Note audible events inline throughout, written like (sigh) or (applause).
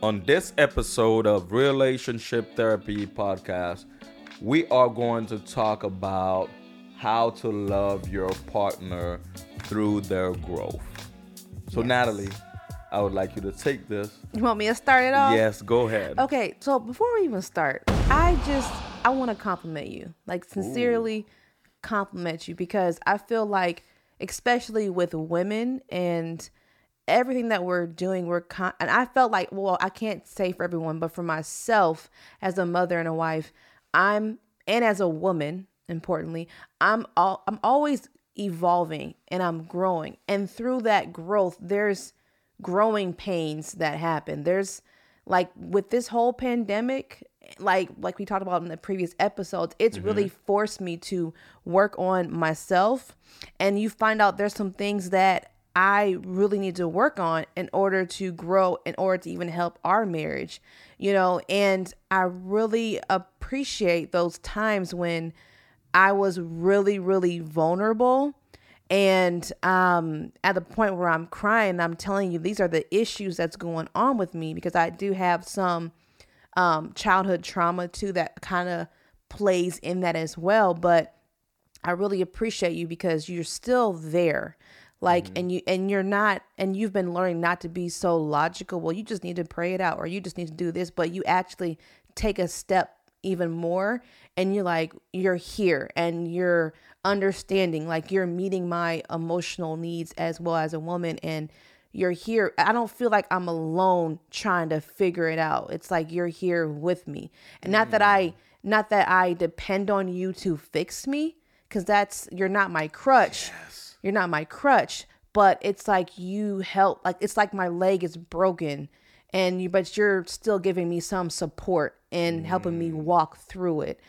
On this episode of Relationship Therapy Podcast, we are going to talk about how to love your partner through their growth. So, Yes. Natalie, I would like you to take this. You want me to start it off? Yes, go ahead. Okay, so before we even start, I just I want to compliment you. Like sincerely compliment you because I feel like especially with women and everything that we're doing we're con- and I felt like well, I can't say for everyone, but for myself as a mother and a wife, I'm and as a woman, importantly, I'm all I'm always evolving and I'm growing. And through that growth, there's growing pains that happen. There's like with this whole pandemic, like like we talked about in the previous episodes, it's mm-hmm. really forced me to work on myself. And you find out there's some things that I really need to work on in order to grow, in order to even help our marriage, you know. And I really appreciate those times when I was really, really vulnerable and um at the point where i'm crying i'm telling you these are the issues that's going on with me because i do have some um childhood trauma too that kind of plays in that as well but i really appreciate you because you're still there like mm-hmm. and you and you're not and you've been learning not to be so logical. Well you just need to pray it out or you just need to do this but you actually take a step even more and you're like you're here and you're understanding like you're meeting my emotional needs as well as a woman and you're here. I don't feel like i'm alone trying to figure it out. It's like you're here with me. And not that i mm. not that i depend on you to fix me because that's you're not my crutch you're not my crutch but it's like you help like it's like my leg is broken and you but you're still giving me some support and helping me mm. walk through it.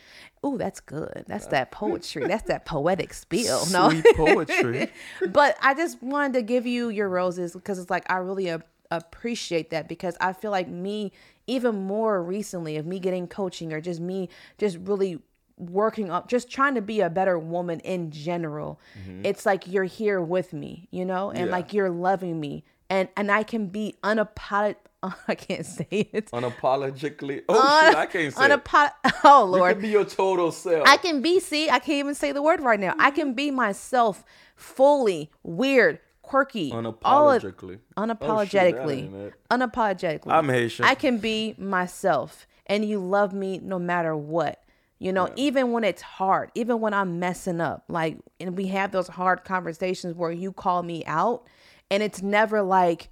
Oh that's good. That's that (laughs) poetry. That's that poetic spiel no? Sweet (laughs) poetry. but I just wanted to give you your roses because it's like I really a- appreciate that because I feel like me even more recently of me getting coaching or just me just really working up just trying to be a better woman in general mm-hmm. it's like you're here with me you know and Yeah. like you're loving me and and I can be unapolog (laughs) I can't say it Unapologetically. Oh, shit, I can't say it. (laughs) oh You lord can be your total self. I can be, see, I can't even say the word right now. I can be myself fully, weird, quirky, all of Unapologetically. unapologetically. Oh, shit, that ain't it. unapologetically. I'm Haitian. I can be myself and you love me no matter what. You know, even when it's hard, even when I'm messing up. Like and we have those hard conversations where you call me out and it's never like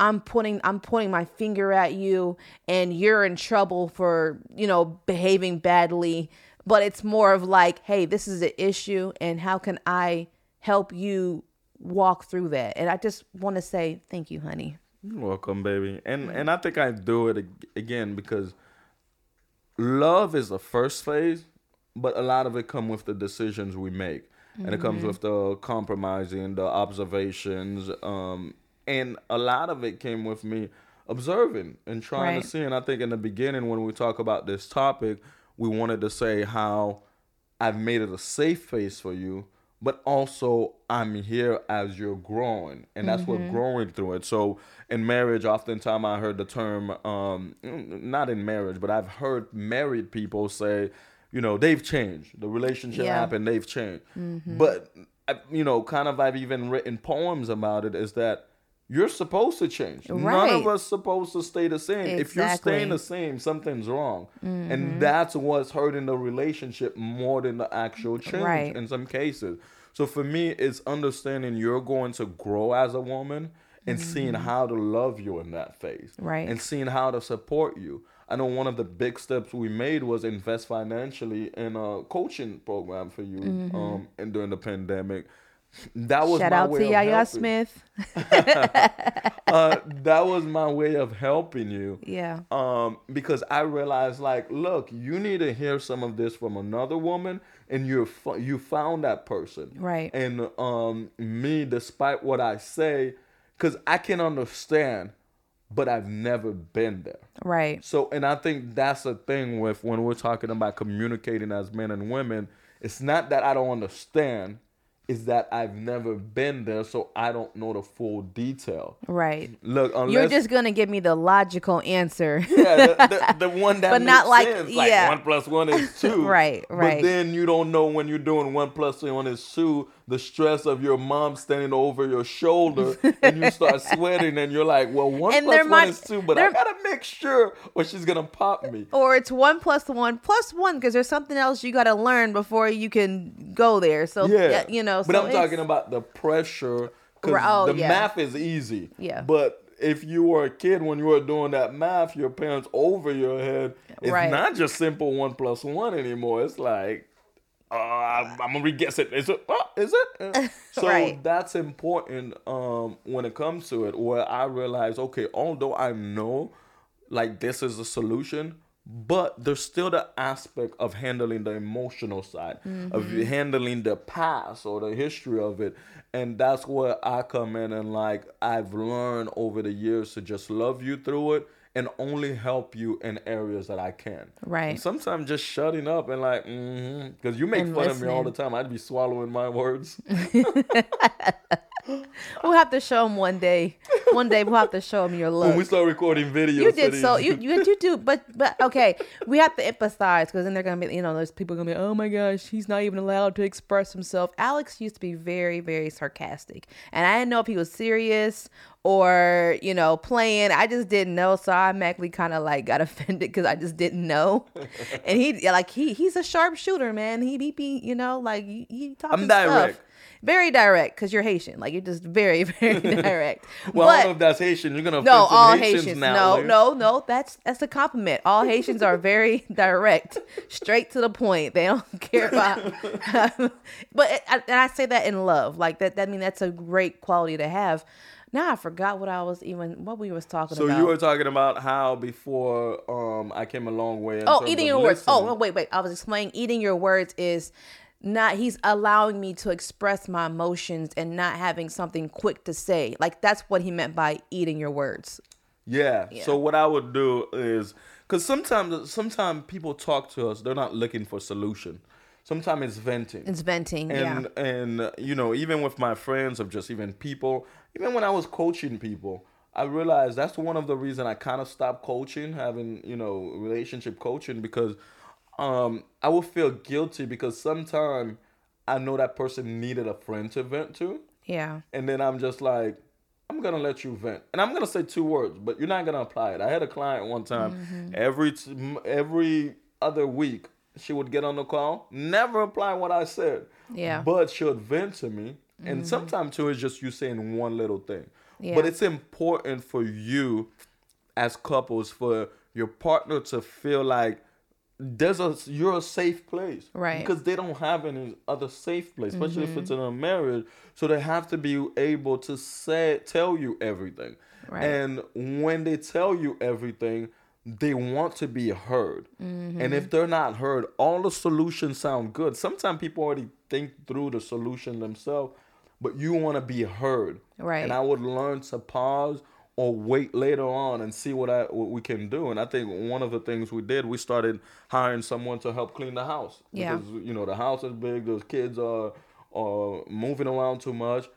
I'm pointing I'm pointing my finger at you and you're in trouble for, you know, behaving badly, but it's more of like, hey, this is an issue and how can I help you walk through that? And I just want to say thank you, honey. You're welcome, baby. And and I think I do it again because love is the first phase, but a lot of it come with the decisions we make, and it comes with the compromising, the observations, um, and a lot of it came with me observing and trying Right. to see. And I think in the beginning when we talk about this topic, we wanted to say how I've made it a safe space for you, but also I'm here as you're growing, and that's what growing through it. So in marriage, oftentimes I heard the term, um, not in marriage, but I've heard married people say, you know, they've changed. The relationship Yeah. happened, they've changed. But you know, kind of I've even written poems about it. Is that you're supposed to change. None of us supposed to stay the same. If you're staying the same, something's wrong. And mm-hmm. that's what's hurting the relationship more than the actual change Right. in some cases. So for me, it's understanding you're going to grow as a woman and seeing mm-hmm. how to love you in that phase. Right. And seeing how to support you. I know one of the big steps we made was invest financially in a coaching program for you mm-hmm. um and during the pandemic. That was Shout my out way to Yaya Smith. (laughs) uh, that was my way of helping you. Yeah. Um, because I realized, like, look, you need to hear some of this from another woman, and you're fu- you found that person, Right. And um, me, despite what I say, because I can understand, but I've never been there. Right. So, and I think that's the thing with when we're talking about communicating as men and women. It's not that I don't understand, is that I've never been there, so I don't know the full detail. Right. Look, unless You're just gonna give me the logical answer. (laughs) yeah, the, the, (laughs) the one that But not like- sense, yeah. one plus one is (laughs) two. Right, right. But then you don't know when you're doing one plus one is two, the stress of your mom standing over your shoulder, and you start (laughs) sweating, and you're like, well, one And one might- is two, but I gotta make sure, or she's gonna pop me. or it's one plus one plus one because there's something else you got to learn before you can go there. So Yeah, yeah, you know. But so I'm talking about the pressure because oh, the yeah. math is easy. Yeah. But if you were a kid when you were doing that math, your parents over your head. It's Right. not just simple one plus one anymore. It's like, uh, I'm, I'm gonna re-guess it. Is it? Uh, is it? (laughs) So Right. that's important um, when it comes to it. Where I realize, okay, although I know, like this is a solution. But there's still the aspect of handling the emotional side, of Mm-hmm. handling the past or the history of it. And that's where I come in and like I've learned over the years to just love you through it and only help you in areas that I can. Right. And sometimes just shutting up and like, mm-hmm, because you make And fun of me all the time. I'd be swallowing my words. (laughs) (laughs) (laughs) We'll have to show them one day. One day we'll have to show them your love. (laughs) when we start recording videos, You did so. You you you do, but but okay. We have to emphasize because then they're gonna be you know there's people gonna be oh my gosh he's not even allowed to express himself. Alex used to be very very sarcastic, and I didn't know if he was serious or you know playing. I just didn't know, so I automatically kind of like got (laughs) offended because I just didn't know. and he like he he's a sharp shooter, man. He be, be you know like he, he talking I'm direct. stuff. Very direct because you're Haitian. Like you're just very, (laughs) very (laughs) direct. well, I but don't know if that's Haitian. You're gonna no, all Haitians, Haitians. now. No, Leah. no, no. That's that's a compliment. All Haitians are very (laughs) direct, straight to the point. They don't care about. but it, I, and I say that in love. Like that. That I mean that's a great quality to have. Now I forgot what I was even what we was talking So about. So you were talking about how before um I came a long way. Oh, eating your words. Oh, wait, wait. I was explaining. Eating your words is not. He's allowing me to express my emotions and not having something quick to say. Like that's what he meant by eating your words. Yeah. Yeah. So what I would do is because sometimes sometimes people talk to us, they're not looking for solution. Sometimes it's venting. It's venting. and yeah. and uh, you know even with my friends of just even people even when i was coaching people i realized that's one of the reason i kind of stopped coaching having you know relationship coaching because um i would feel guilty because sometimes i know that person needed a friend to vent to Yeah. and then i'm just like i'm gonna let you vent and i'm gonna say two words but you're not gonna apply it i had a client one time Mm-hmm. every t- every other week she would get on the call never apply what i said Yeah. Mm-hmm. but she would vent to me and sometimes too it's just you saying one little thing Yeah. but it's important for you as couples for your partner to feel like there's a you're a safe place Right. because they don't have any other safe place especially Mm-hmm. if it's in a marriage so they have to be able to say tell you everything Right. and when they tell you everything they want to be heard Mm-hmm. and if they're not heard all the solutions sound good sometimes people already think through the solution themselves but you want to be heard Right. and i would learn to pause or wait later on and see what I what we can do. And I think one of the things we did, we started hiring someone to help clean the house. Yeah. Because you know the house is big, those kids are are moving around too much.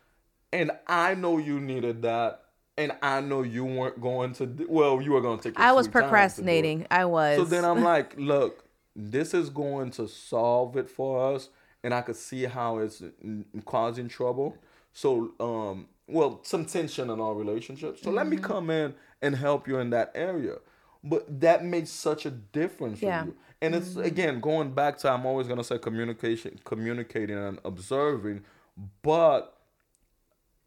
And I know you needed that. And I know you weren't going to do, well, you were going to take I was sweet time to do it. procrastinating. I was. So then I'm like, look, this is going to solve it for us, and I could see how it's mm, causing trouble. So, um, well, some tension in our relationship. So let me Mm-hmm. come in and help you in that area. But that makes such a difference Yeah. for you. And it's again going back to I'm always gonna say communication, communicating and observing, but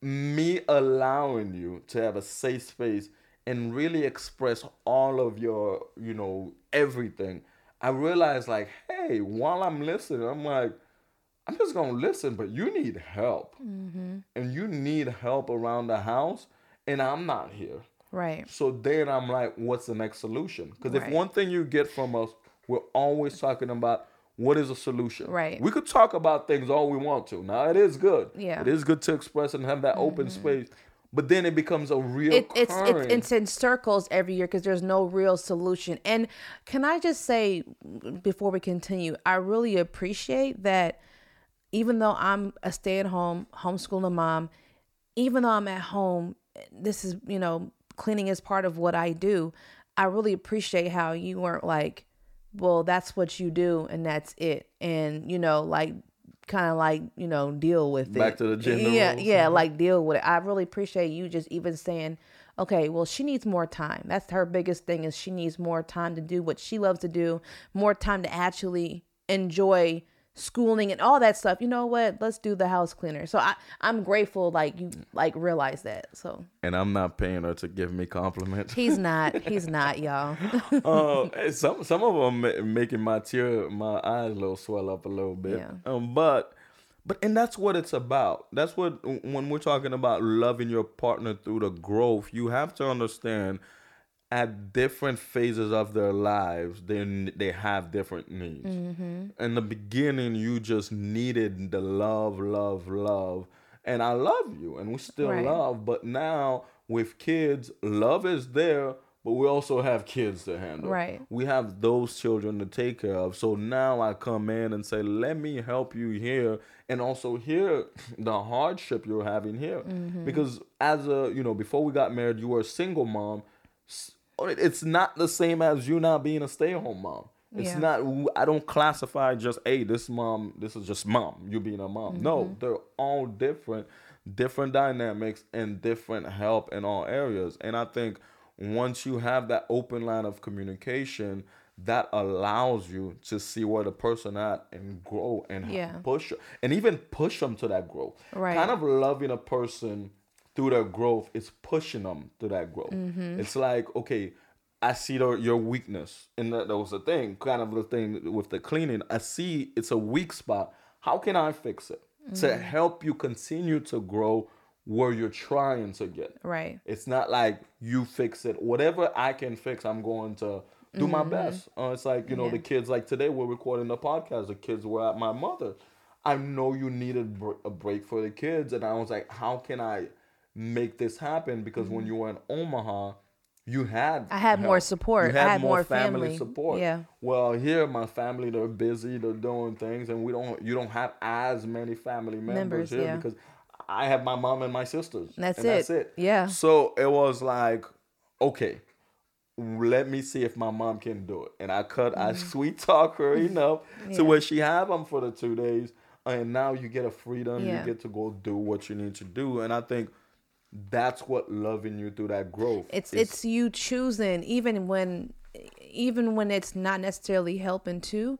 me allowing you to have a safe space and really express all of your, you know, everything. I realized like, hey, while I'm listening, I'm like, I'm just gonna listen, but you need help, and you need help around the house, and I'm not here. right. So then I'm like, what's the next solution? Because if one thing you get from us, we're always talking about what is a solution. Right. We could talk about things all we want to. Now it is good. Yeah. Mm-hmm. It is good to express and have that open space. But then it becomes a real It, it's, it's it's in circles every year because there's no real solution. And can I just say before we continue, I really appreciate that even though I'm a stay at home homeschooling mom, even though I'm at home, this is, you know, cleaning is part of what I do. I really appreciate how you weren't like, well, that's what you do and that's it. And, you know, like kind of like, you know, deal with Back it. to the Yeah, yeah, mm-hmm. like deal with it. I really appreciate you just even saying, okay, well, she needs more time. That's her biggest thing is she needs more time to do what she loves to do, more time to actually enjoy schooling and all that stuff. You know what? Let's do the house cleaner. So I I'm grateful like you like realize that. So And I'm not paying her to give me compliments. he's (laughs) not he's not y'all. (laughs) uh, (laughs) some some of them making my tear my eyes a little swell up a little bit. Yeah. Um, but but and that's what it's about. That's what when we're talking about loving your partner through the growth, you have to understand at different phases of their lives, they they have different needs. Mm-hmm. In the beginning, you just needed the love, love, love, and I love you, and we still Right. love. But now with kids, love is there, but we also have kids to handle. Right. We have those children to take care of. So now I come in and say, let me help you here, and also hear (laughs) the hardship you're having here, Mm-hmm. because as a you know, before we got married, you were a single mom. It's not the same as you not being a stay-at-home mom. It's Yeah. not. I don't classify just, hey, this mom, this is just mom. You being a mom. No, Mm-hmm. they're all different, different dynamics and different help in all areas. And I think once you have that open line of communication, that allows you to see where the person at and grow and Yeah. push and even push them to that growth. Right. Kind of loving a person through their growth it's pushing them to that growth. Mm-hmm. It's like, okay, I see the, your weakness, and that, that was the thing, kind of the thing with the cleaning. I see it's a weak spot. How can I fix it to Mm-hmm. help you continue to grow where you're trying to get? right. It's not like you fix it. Whatever I can fix, I'm going to do my best. Uh, it's like you know Mm-hmm. Yeah. the kids. Like today, we're recording the podcast. The kids were at my mother. I know you needed a break for the kids, and I was like, how can I make this happen? Because when you were in Omaha, you had Mm-hmm. I had more support. You I had had more more family family. support. Yeah. Well, here my family they're busy. They're doing things, and we don't. You don't have as many family members, Members, here yeah. because I have my mom and my sisters. That's and it. That's it. Yeah. So it was like, okay, let me see if my mom can do it. And I cut, I sweet talk her (laughs) enough Mm-hmm. Yeah. to where she have them for the two days. And now you get a freedom. Yeah. You get to go do what you need to do. And I think that's what loving you through that growth. It's is. it's you choosing even when even when it's not necessarily helping too.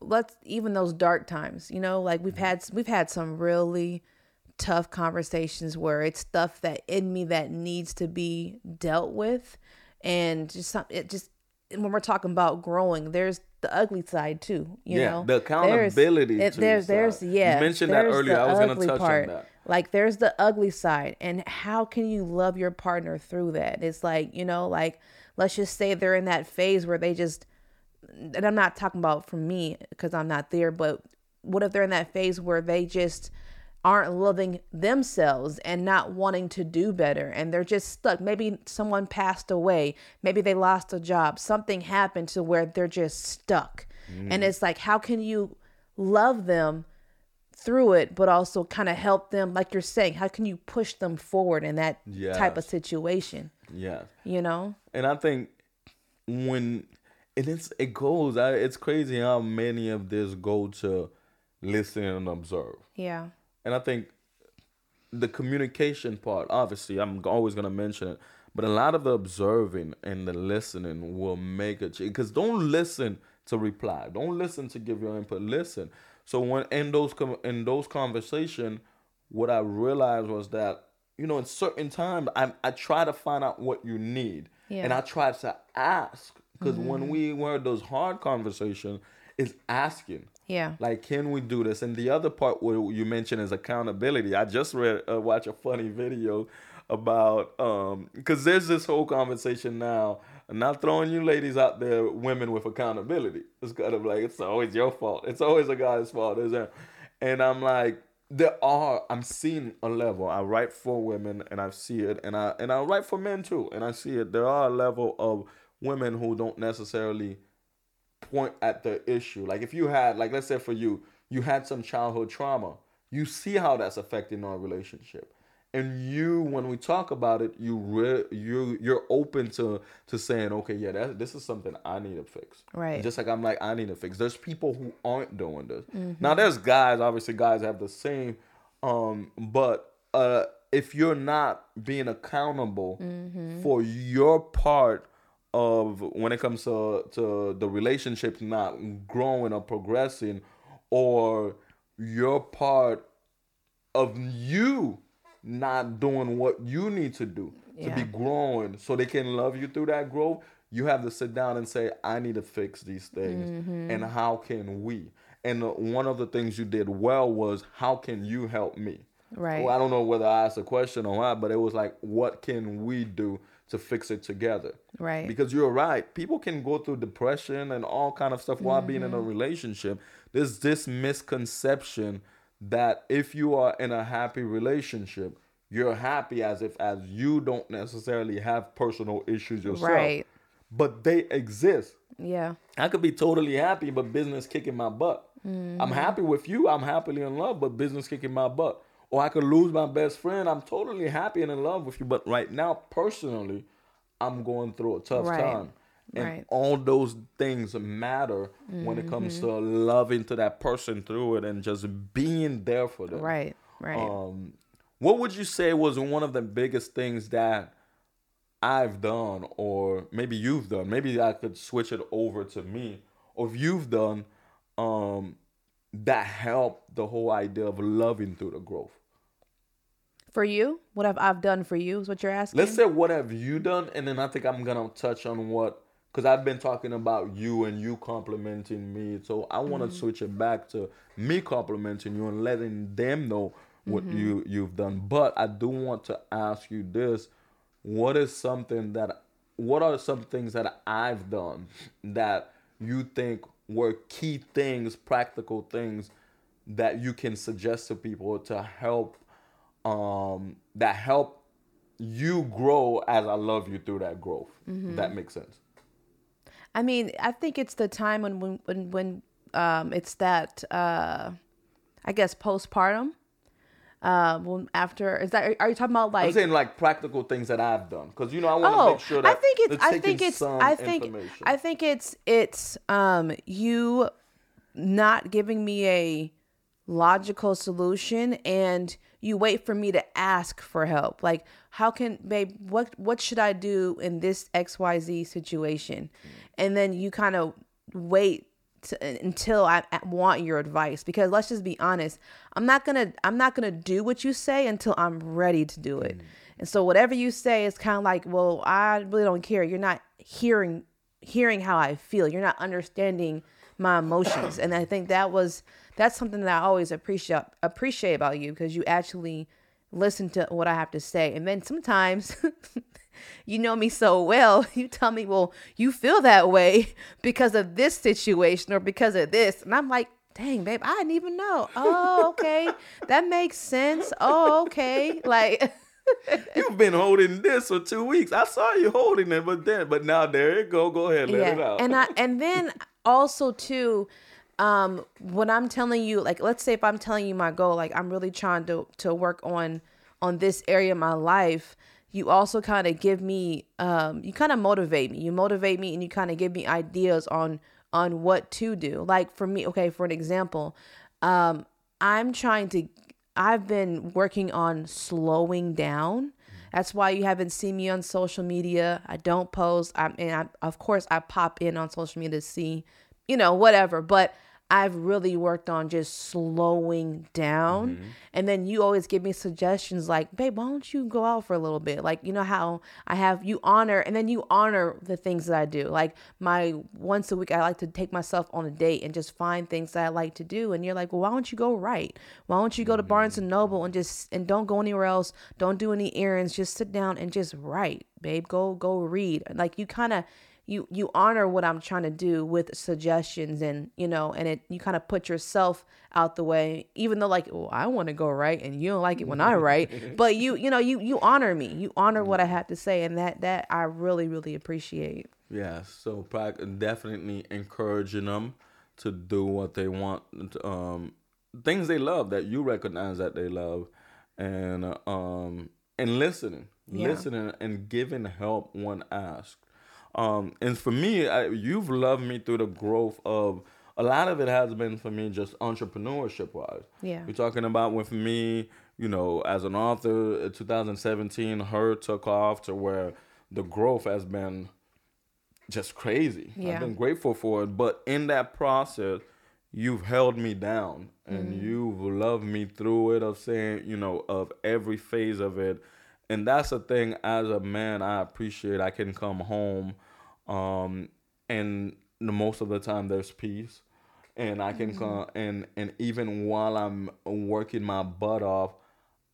Let's even those dark times, you know, like we've mm-hmm. had we've had some really tough conversations where it's stuff that in me that needs to be dealt with and just some it just when we're talking about growing there's the ugly side too you Yeah, know the There's- accountability it, to there's uh, there's side. You mentioned that earlier. I was gonna ugly touch on that. Like there's the ugly side and how can you love your partner through that? It's like you know like let's just say they're in that phase where they just and i'm not talking about for me because i'm not there but what if they're in that phase where they just aren't loving themselves and not wanting to do better and they're just stuck? Maybe someone passed away maybe they lost a job something happened to where they're just stuck. And mm. it's like how can you love them through it but also kind of help them like you're saying how can you push them forward in that type of situation Yeah. you know And I think when and it's it goes, I, it's crazy how many of this go to listen and observe. yeah And I think the communication part, obviously, I'm always gonna mention it, but a lot of the observing and the listening will make a change. Because don't listen to reply, don't listen to give your input. Listen. So when in those com- in those conversation, what I realized was that you know in certain times I I try to find out what you need, and I try to ask because when we were those hard conversations, is asking. yeah Like, can we do this? And the other part where you mentioned is accountability. I just read, uh, watch a funny (laughs) video about, um, because there's this whole conversation now. I'm not throwing you ladies out there, women with accountability. It's kind of like it's always your fault. It's always a guy's fault, isn't it? And I'm like, there are. I'm seeing a level. I write for women, and I see it, and I and I write for men too, and I see it. There are a level of women who don't necessarily point at the issue. Like if you had, like let's say for you, you had some childhood trauma. You see how that's affecting our relationship. And you, when we talk about it, you re- you you're open to to saying, okay, yeah, that this is something I need to fix. Right. Just like I'm like I need to fix. There's people who aren't doing this. Now there's guys. Obviously, guys have the same. Um, but uh, if you're not being accountable for your part of when it comes to to the relationship not growing or progressing, or your part of you not doing what you need to do to be growing. So they can love you through that growth. You have to sit down and say i need to fix these things Mm-hmm. and how can we? And one of the things you did well was how can you help me? Right. well, i don't know whether i asked a question or not but it was like what can we do to fix it together? Right. because you're right. People can go through depression and all kind of stuff while being in a relationship. There's this misconception that if you are in a happy relationship you're happy as if as you don't necessarily have personal issues yourself Right. but they exist yeah. I could be totally happy, but business kicking my butt. I'm mm-hmm. happy with you. I'm happily in love, but business kicking my butt. Or I could lose my best friend. I'm totally happy and in love with you, but right now, personally, I'm going through a tough Right. time. And Right. all those things matter when it comes to loving to that person through it and just being there for them. Right. Right. Um, what would you say was one of the biggest things that I've done, or maybe you've done? Maybe I could switch it over to me, or if you've done, um, that helped the whole idea of loving through the growth. for you, what have I've done for you is what you're asking. Let's say what have you done, and then I think I'm gonna touch on what because I've been talking about you and you complimenting me. So I want to mm-hmm. switch it back to me complimenting you and letting them know what mm-hmm. you you've done. But I do want to ask you this: What is something that what are some things that I've done that you think were key things, practical things that you can suggest to people to help um that help you grow as I love you through that growth. If That mm-hmm. makes sense. I mean, I think it's the time when when when, when um it's that uh I guess postpartum. Uh, when after is that are you talking about like I'm saying like practical things that I've done because you know I want to oh make sure that I think it's I think it's I think. I think it's it's um you not giving me a logical solution and you wait for me to ask for help like how can babe what what should i do in this xyz situation and then you kind of wait to, until I, I want your advice because let's just be honest i'm not gonna i'm not gonna do what you say until i'm ready to do it. Mm. And so whatever you say is kind of like well i really don't care. You're not hearing hearing how i feel. You're not understanding my emotions. And i think that was that's something that i always appreciate appreciate about you because you actually listen to what i have to say. And then sometimes (laughs) you know me so well (laughs) you tell me well you feel that way because of this situation or because of this. And i'm like dang babe i didn't even know. Oh okay. That makes sense. Oh okay. Like (laughs) You've been holding this for two weeks. I saw you holding it, but then, but now there you go. Go ahead, let it out. and I and then also too, um, when I'm telling you, like, let's say if I'm telling you my goal, like I'm really trying to to work on on this area of my life. You also kind of give me, um, you kind of motivate me. You motivate me, and you kind of give me ideas on on what to do. Like for me, okay, for an example, um, I'm trying to. I've been working on slowing down. That's why you haven't seen me on social media. I don't post. I'm and I, of course I pop in on social media to see, you know, whatever. But I've really worked on just slowing down. Mm-hmm. And then you always give me suggestions like, babe, why don't you go out for a little bit? Like, you know how I have you honor and then you honor the things that I do. Like my once a week I like to take myself on a date and just find things that I like to do. And you're like, well, why don't you go right? Why don't you go to mm-hmm. Barnes and Noble and just and don't go anywhere else? Don't do any errands. Just sit down and just write, babe. Go go read. Like you kind of you you honor what I'm trying to do with suggestions and you know and it you kind of put yourself out the way even though like oh I want to go right and you don't like it when I write (laughs) but you you know you you honor me you honor what I have to say and that that I really really appreciate Yeah, so definitely encouraging them to do what they want, um, things they love that you recognize that they love, and um, and listening, Yeah. listening, and giving help when asked. Um, and for me, I, you've loved me through the growth of a lot of it has been for me just entrepreneurship wise. Yeah. You're talking about with me, you know, as an author, uh, 2017, her took off to where the growth has been just crazy. Yeah. I've been grateful for it. But in that process, you've held me down and you've loved me through it of saying, you know, of every phase of it. And that's the thing as a man I appreciate. I can come home um and the most of the time there's peace. And I can come and and even while I'm working my butt off,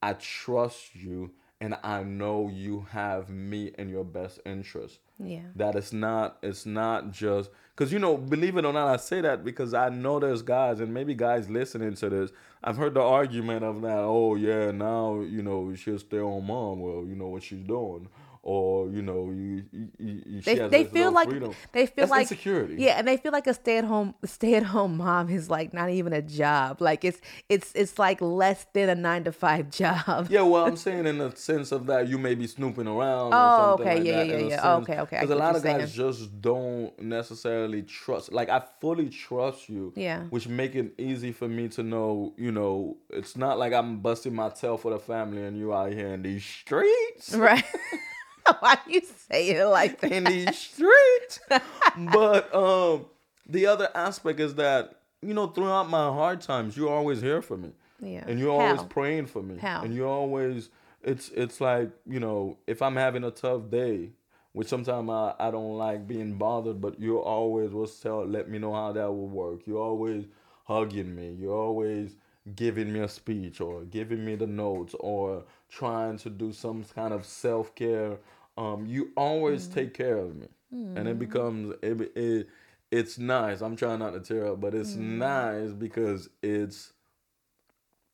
I trust you and I know you have me in your best interest Yeah. that it's not it's not just because you know believe it or not i say that because i know there's guys and maybe guys listening to this i've heard the argument of that oh yeah now you know she'll stay on mom well you know what she's doing or you know you, you, you They, they feel like freedom. they feel That's like insecurity Yeah, and they feel like a stay at home stay at home mom is like not even a job. Like it's it's it's like less than a nine to five (laughs) job. Yeah, well, I'm saying in the sense of that you may be snooping around. Oh, or something okay, like yeah, that, yeah, a yeah. sense. Okay, okay, Because a lot of guys just don't necessarily trust. Like I fully trust you. Yeah. Which make it easy for me to know. You know, it's not like I'm busting my tail for the family and you out here in these streets. Right. (laughs) (laughs) (laughs) Why you say it like that? (laughs) in these streets. (laughs) but um, the other aspect is that you know throughout my hard times, you're always here for me. Yeah. And you're always How? praying for me. How? And you're always it's it's like, you know, if I'm having a tough day, which sometimes I, I don't like being bothered, but you're always will tell let me know how that will work. You're always hugging me. You're always giving me a speech or giving me the notes or trying to do some kind of self care. Um, you always take care of me, and it becomes it, it it's nice. I'm trying not to tear up, but it's nice because it's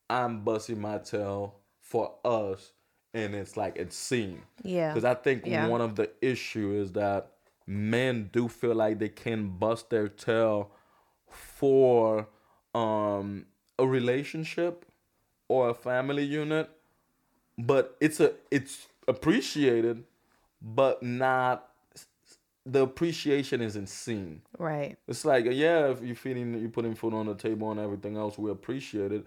I'm busting my tail for us, and it's like it's seen. Yeah. Because I think Yeah. one of the issue is that men do feel like they can bust their tail for um a relationship or a family unit, but it's a it's appreciated, but not the appreciation isn't seen. Right. It's like, yeah, if you're feeding, you're putting food on the table and everything else, we appreciate it.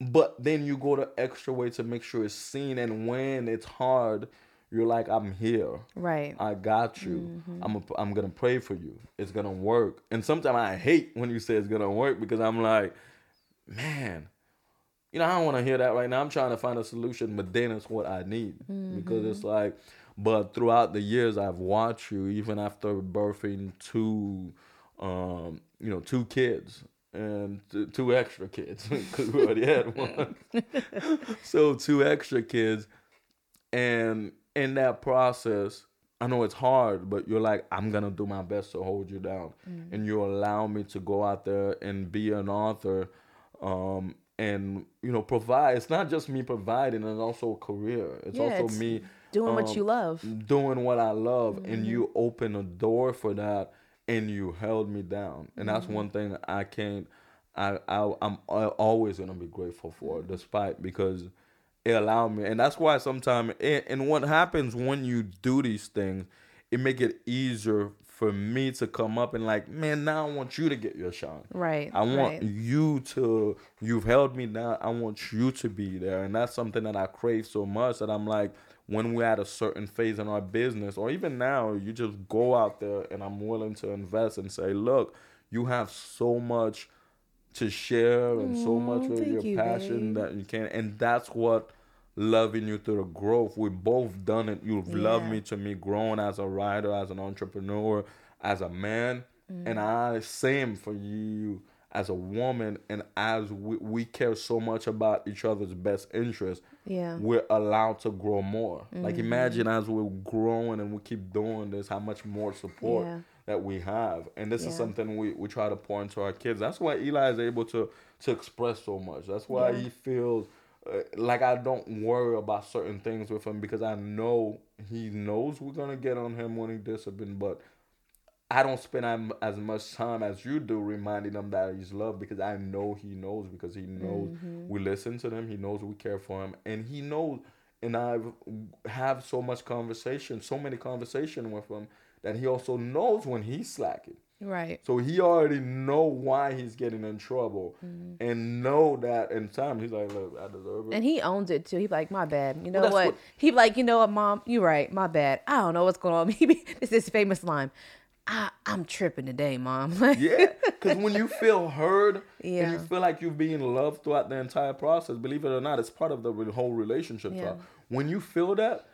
But then you go the extra way to make sure it's seen. And when it's hard, you're like, I'm here. Right. I got you. Mm-hmm. I'm a, I'm gonna pray for you. It's gonna work. And sometimes I hate when you say it's gonna work because I'm like, man, you know, I don't want to hear that right now. I'm trying to find a solution, but then it's what I need because mm-hmm. it's like. But throughout the years, I've watched you, even after birthing two, um, you know, two kids and t- two extra kids (laughs) because we already had one. (laughs) so two extra kids, and in that process, I know it's hard, but you're like, I'm gonna do my best to hold you down, and you allow me to go out there and be an author, um, and you know, provide. It's not just me providing; it's also a career. It's Yeah, also it's me Doing what um, you love. doing what I love, and you open a door for that, and you held me down, and that's one thing I can't. I, I I'm al- always gonna be grateful for, despite because it allowed me, and that's why sometimes. And, and what happens when you do these things, it make it easier for me to come up and like, man, now I want you to get your shine. Right. I want right. you to. You've held me down. I want you to be there, and that's something that I crave so much that I'm like, when we're at a certain phase in our business, or even now, you just go out there, and I'm willing to invest and say, look, you have so much to share and so much Aw, of your you, passion babe. that you can, and that's what loving you through the growth. We both done it. You've loved me to me growing as a writer, as an entrepreneur, as a man, Mm. and I same for you as a woman, and as we, we care so much about each other's best interest. Yeah. We're allowed to grow more. Like Mm-hmm. imagine as we're growing and we keep doing this, how much more support Yeah. that we have. And this is something we, we try to pour into our kids. That's why Eli is able to to express so much. That's why Yeah. he feels uh, like I don't worry about certain things with him because I know he knows we're gonna get on him when he disciplined, but I don't spend as much time as you do reminding him that he's loved because I know he knows because he knows Mm-hmm. we listen to him. He knows we care for him, and he knows. And I've have so much conversation, so many conversation with him that he also knows when he's slacking. Right. So he already know why he's getting in trouble, Mm-hmm. and know that in time he's like, look, I deserve it. And he owns it too. He be like, my bad. You know that's what? what- He like, you know what, mom? You're right. My bad. I don't know what's going on. (laughs) He be, this is famous line. I, I'm tripping today, mom. (laughs) Yeah, because when you feel heard Yeah. and you feel like you're being loved throughout the entire process, believe it or not, it's part of the whole relationship. Yeah. talk. When you feel that,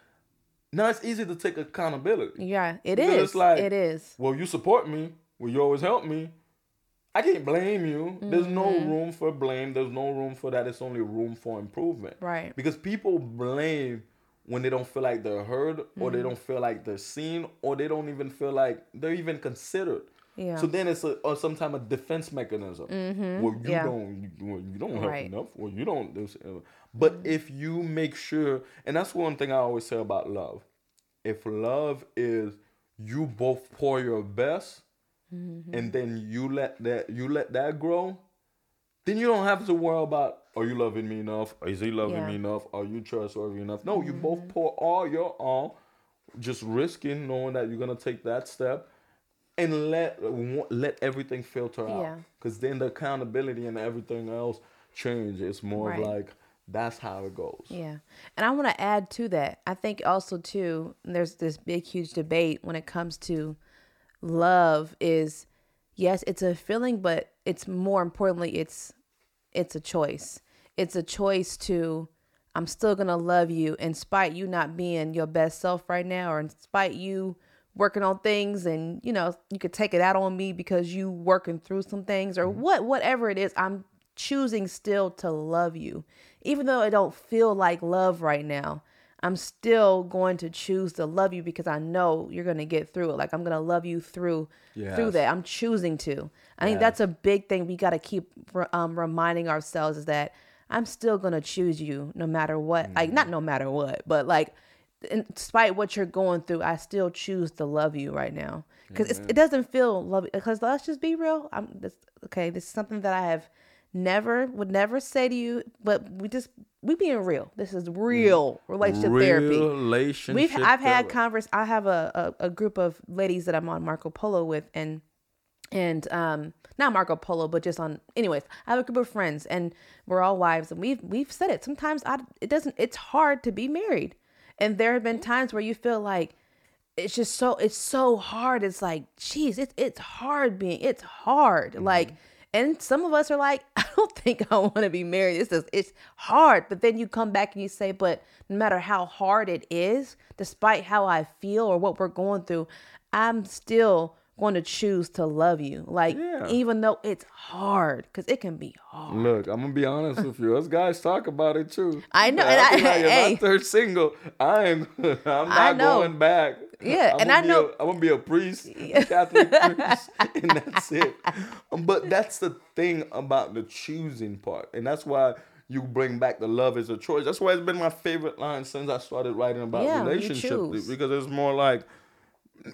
now it's easy to take accountability. yeah, it is. it's like- it is. Well, you support me. Well, you always help me. I can't blame you. There's no Mm-hmm. room for blame. There's no room for that. It's only room for improvement. Right. Because people blame when they don't feel like they're heard, or Mm-hmm. they don't feel like they're seen, or they don't even feel like they're even considered. Yeah. So then it's a or some type of defense mechanism. Mm-hmm. Well, you Yeah. don't, you, well, you don't help Right. enough. Well, you don't. But mm-hmm. if you make sure, and that's one thing I always say about love. If love is you both pour your best, mm-hmm. and then you let that you let that grow, then you don't have to worry about are you loving me enough? Is he loving Yeah. me enough? Are you trustworthy enough? No, you both mm-hmm. pour all your all, just risking knowing that you're gonna take that step, and let let everything filter out. Yeah. Because then the accountability and everything else change. It's more Right. of like that's how it goes. Yeah. And I want to add to that. I think also too there's this big huge debate when it comes to love is yes, it's a feeling but it's more importantly it's it's a choice. It's a choice to I'm still going to love you in spite you not being your best self right now or in spite you working on things and you know you could take it out on me because you working through some things or mm-hmm. what whatever it is I'm choosing still to love you even though I don't feel like love right now I'm still going to choose to love you because I know you're going to get through it. Like I'm going to love you through through that. I'm choosing to. I think that's a big thing we got to keep um, reminding ourselves is that I'm still going to choose you no matter what. Like not no matter what but like in spite what you're going through, I still choose to love you right now. Because it doesn't feel love. Because let's just be real. I'm this, okay. This is something that I have never would never say to you, but we just we being real. This is mm. real relationship therapy. Relationship. We've I've had therapy. converse. I have a, a a group of ladies that I'm on Marco Polo with, and and um not Marco Polo, but just on anyways. I have a group of friends, and we're all wives, and we've we've said it. Sometimes I it doesn't. It's hard to be married, and there have been mm. times where you feel like it's just so it's so hard. It's like, geez, it's it's hard being. It's hard. Like, mm-hmm. And some of us are like, (laughs) I don't think I want to be married. It's it's hard. But then you come back and you say, but no matter how hard it is, despite how I feel or what we're going through, I'm still going to choose to love you. Like, Yeah. even though it's hard, because it can be hard. Look, I'm gonna be honest with you. Us guys talk about it too. I know, Like, and I I- like, if hey. I'm third single, I am. (laughs) I'm not I know. going back. Yeah, (laughs) I'm and I be know- A, I'm gonna be a priest, a Catholic (laughs) priest, (laughs) and that's it. Um, But that's the thing about the choosing part, and that's why you bring back the love is a choice. That's why it's been my favorite line since I started writing about Yeah, relationships because it's more like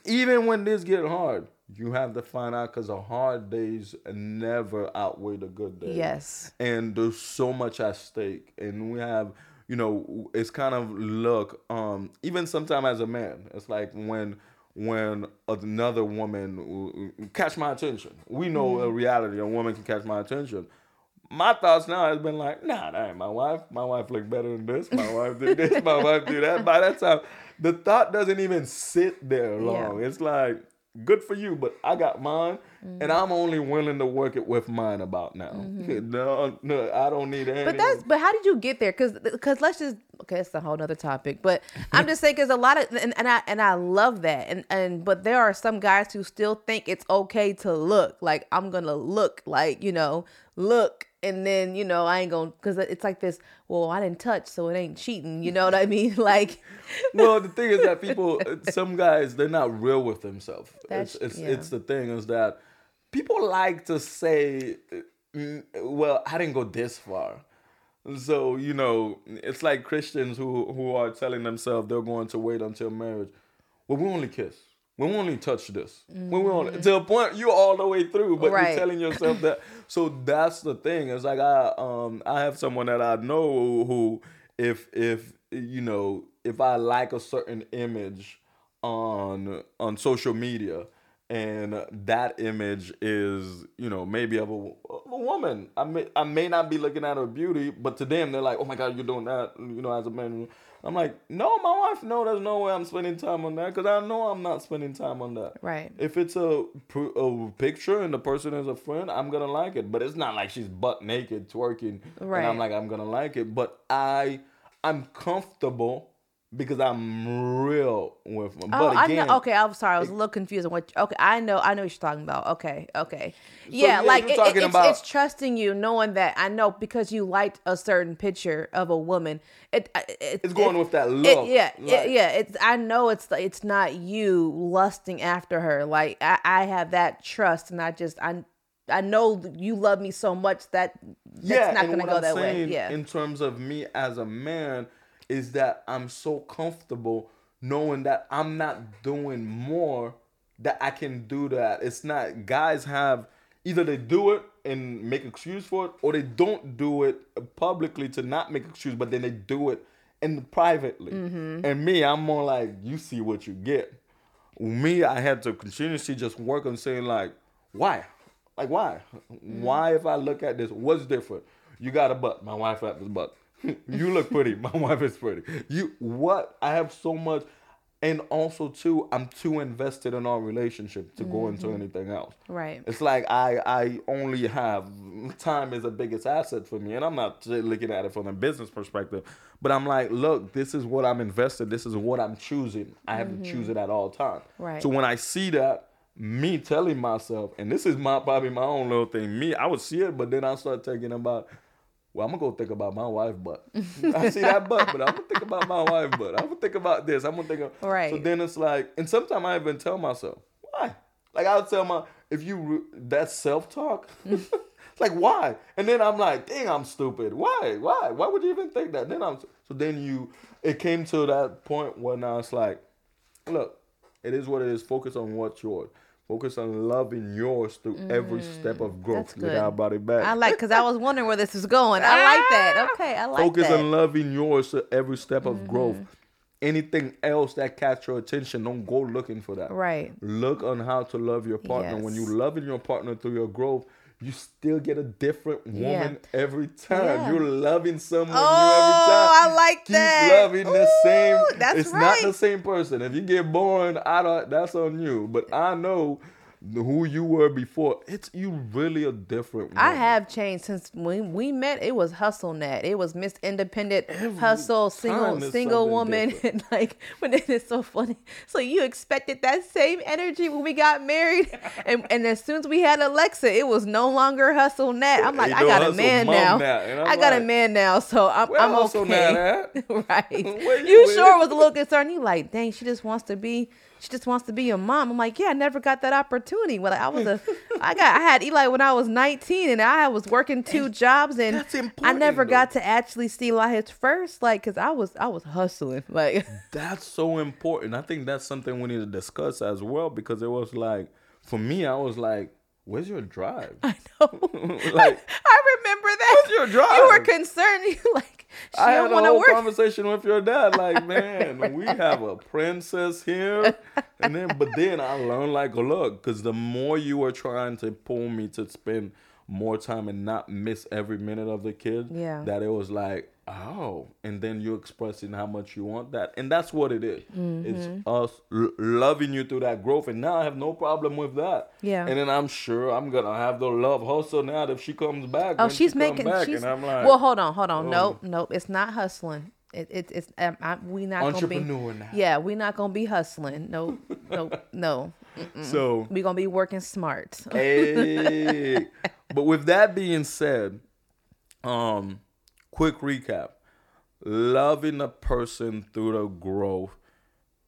even when this get hard, you have to find out because the hard days never outweigh the good days. Yes. And there's so much at stake, and we have, you know, it's kind of look. Um, even sometimes as a man, it's like when when another woman uh, catch my attention. We know a reality. A woman can catch my attention. My thoughts now has been like, nah, that ain't my wife. My wife look better than this. My wife did this. My wife did that. By that time, the thought doesn't even sit there (laughs) long. It's like, good for you, but I got mine, and mm-hmm. I'm only willing to work it with mine about now. Mm-hmm. (laughs) No, no, I don't need any. But that's but how did you get there? Because because let's just okay, it's a whole nother topic. But I'm just saying because a lot of and, and I and I love that and and but there are some guys who still think it's okay to look like I'm gonna look like you know look and then you know I ain't gonna because it's like this. Well, I didn't touch, so it ain't cheating. You know what I mean? (laughs) Like well, the thing is that people, (laughs) some guys, they're not real with themselves. That's- It's it's, yeah. it's the thing is that people like to say, mm, "Well, I didn't go this far." So you know, it's like Christians who who are telling themselves they're going to wait until marriage. Well, we only kiss. When we only touch this, when we only to a point you're all the way through, but Right. you're telling yourself that. (laughs) So that's the thing. It's like I um I have someone that I know who if if you know if I like a certain image on on social media and that image is you know maybe of a, of a woman I may I may not be looking at her beauty but to them they're like oh my god you're doing that you know as a man I'm like no my wife no there's no way I'm spending time on that because I know I'm not spending time on that Right. if it's a, a picture and the person is a friend, I'm gonna like it. But it's not like she's butt naked twerking, and Right. I'm like I'm gonna like it. But I, I'm comfortable because I'm real with them. Oh, but I again, know. Okay, I'm sorry. I was a little confused on what. Okay, I know. I know what you're talking about. Okay, okay. Yeah, yeah, like it, it- it's, about- it's trusting you, knowing that I know because you liked a certain picture of a woman. It, it It's going it- with that look, yeah, like- yeah. It's I know it's it's not you lusting after her. Like I, I have that trust, and I just I. I know you love me so much that that's yeah, not gonna what go I'm that way. Yeah, in terms of me as a man is that I'm so comfortable knowing that I'm not doing more that I can do that. It's not guys have either they do it and make excuse for it or they don't do it publicly to not make excuse but then they do it in privately. Mm-hmm. And me, I'm more like you see what you get. Me, I had to continuously just work on saying like, why? Like why? Mm-hmm. Why if I look at this, what's different? You got a butt. My wife has a butt. (laughs) you look pretty. My wife is pretty. You what? I have so much and also too, I'm too invested in our relationship to go into mm-hmm. anything else. right. It's like I I only have time is the biggest asset for me, and I'm not looking at it from a business perspective. But I'm like, look, this is what I'm invested. This is what I'm choosing. I have to choose mm-hmm. it at all times. Right. So when I see that, me telling myself, and this is my probably my own little thing. Me, I would see it, but then I start thinking about. Well, I'm gonna go think about my wife butt. I see that butt, but I'm gonna think about my wife butt. I'm gonna think about this. I'm gonna think of Right. So then it's like, and sometimes I even tell myself, why? Like I'll tell my if you re- that self talk, (laughs) like why? And then I'm like, dang, I'm stupid. Why? Why? Why would you even think that? Then I'm so then you it came to that point where now it's like, look, it is what it is. Focus on what's yours. Focus on loving yours through every step of growth. Look good. how I brought it back. I like because I was wondering where this is going. I like that. Okay, I like that. Focus that. on loving yours to every step of growth. Mm-hmm. Anything else that catch your attention, don't go looking for that. Right. Look on how to love your partner. When you Yes. loving your partner through your growth, you still get a different woman Yeah. every time. Yeah. You're loving someone Oh, new every oh, time. I like Keep that. loving the same. Ooh, that's it's not the same person. If you get bored, I don't. That's on you. But I know who you were before. It's you really a different. Woman. I have changed since when we met. It was hustle net. It was Miss Independent Hustle, single single woman. (laughs) And like when it is so funny. So you expected that same energy when we got married, (laughs) and and as soon as we had Alexa, it was no longer hustle net. I'm like, I no got a man now. now. I got a man now, so I'm I'm hustle okay. (laughs) right. You you sure was a little concerned. You like, dang, she just wants to be. She just wants to be a mom. I'm like, yeah, I never got that opportunity. Well, I was a, (laughs) I got, I had Eli when I was 19, and I was working two jobs, and I never though. got to actually see Eli his first, like, cause I was, I was hustling, (laughs) like, That's so important. I think that's something we need to discuss as well because it was like, for me, I was like, "Where's your drive?" (laughs) I know. like, I remember that. What's your drive? You were concerned. You like, she I had a whole work. conversation with your dad. Like, man, we have a princess here, and then, but then I learned like, look, because the more you were trying to pull me to spend more time and not miss every minute of the kid, Yeah. that it was like, oh, and then you're expressing how much you want that, and that's what it is. It's Mm-hmm. us l- loving you through that growth, and now I have no problem with that. Yeah. and then I'm sure I'm gonna have the love hustle now if she comes back. Oh, when she she's making. she's like, well. Hold on, hold on. oh. Nope, nope. It's not hustling. It, it it's um, I, we not gonna be. Entrepreneur now. Yeah, we not gonna be hustling. (laughs) No, no, no. so. We gonna be working smart. Hey. (laughs) but with that being said, um, quick recap. Loving a person through the growth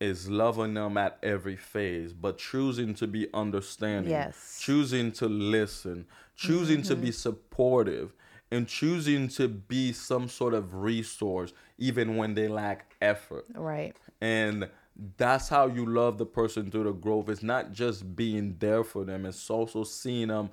is loving them at every phase, but choosing to be understanding, Yes. choosing to listen, choosing to Mm-hmm. be supportive, and choosing to be some sort of resource even when they lack effort Right. and that's how you love the person through the growth. It's not just being there for them, it's also seeing them,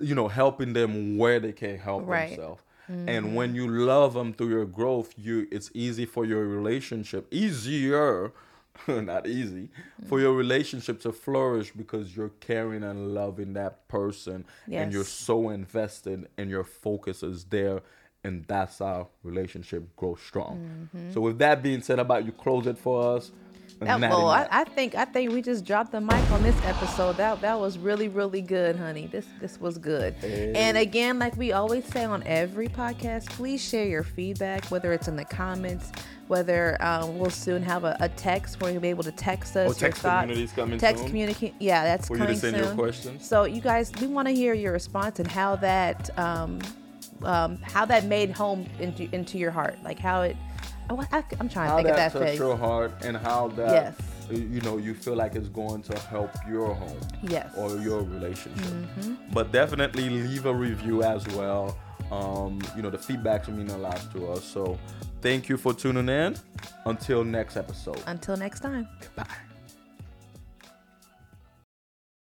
you know, helping them where they can't help Right. themselves. And when mm. you love them through your growth, you it's easy for your relationship, easier, (laughs) not easy, for your relationship to flourish because you're caring and loving that person and you're so invested and your focus is there and that's how relationship grows strong. Mm-hmm. So with that being said about you close it for us. That, well, I, I think I think we just dropped the mic on this episode. That that was really really good, honey. This this was good. And again, like we always say on every podcast, please share your feedback, whether it's in the comments, whether um, we'll soon have a, a text where you'll be able to text us Oh, text community's coming text soon? communicate. Yeah, that's For you to coming send soon. your questions? So you guys, we want to hear your response and how that um, um, how that made home into into your heart, like how it. Oh, I, I'm trying to how think of that that touched face. your heart and how that Yes. you know you feel like it's going to help your home Yes. or your relationship Mm-hmm. but definitely leave a review as well um, you know the feedbacks mean a lot to us so thank you for tuning in until next episode Until next time. bye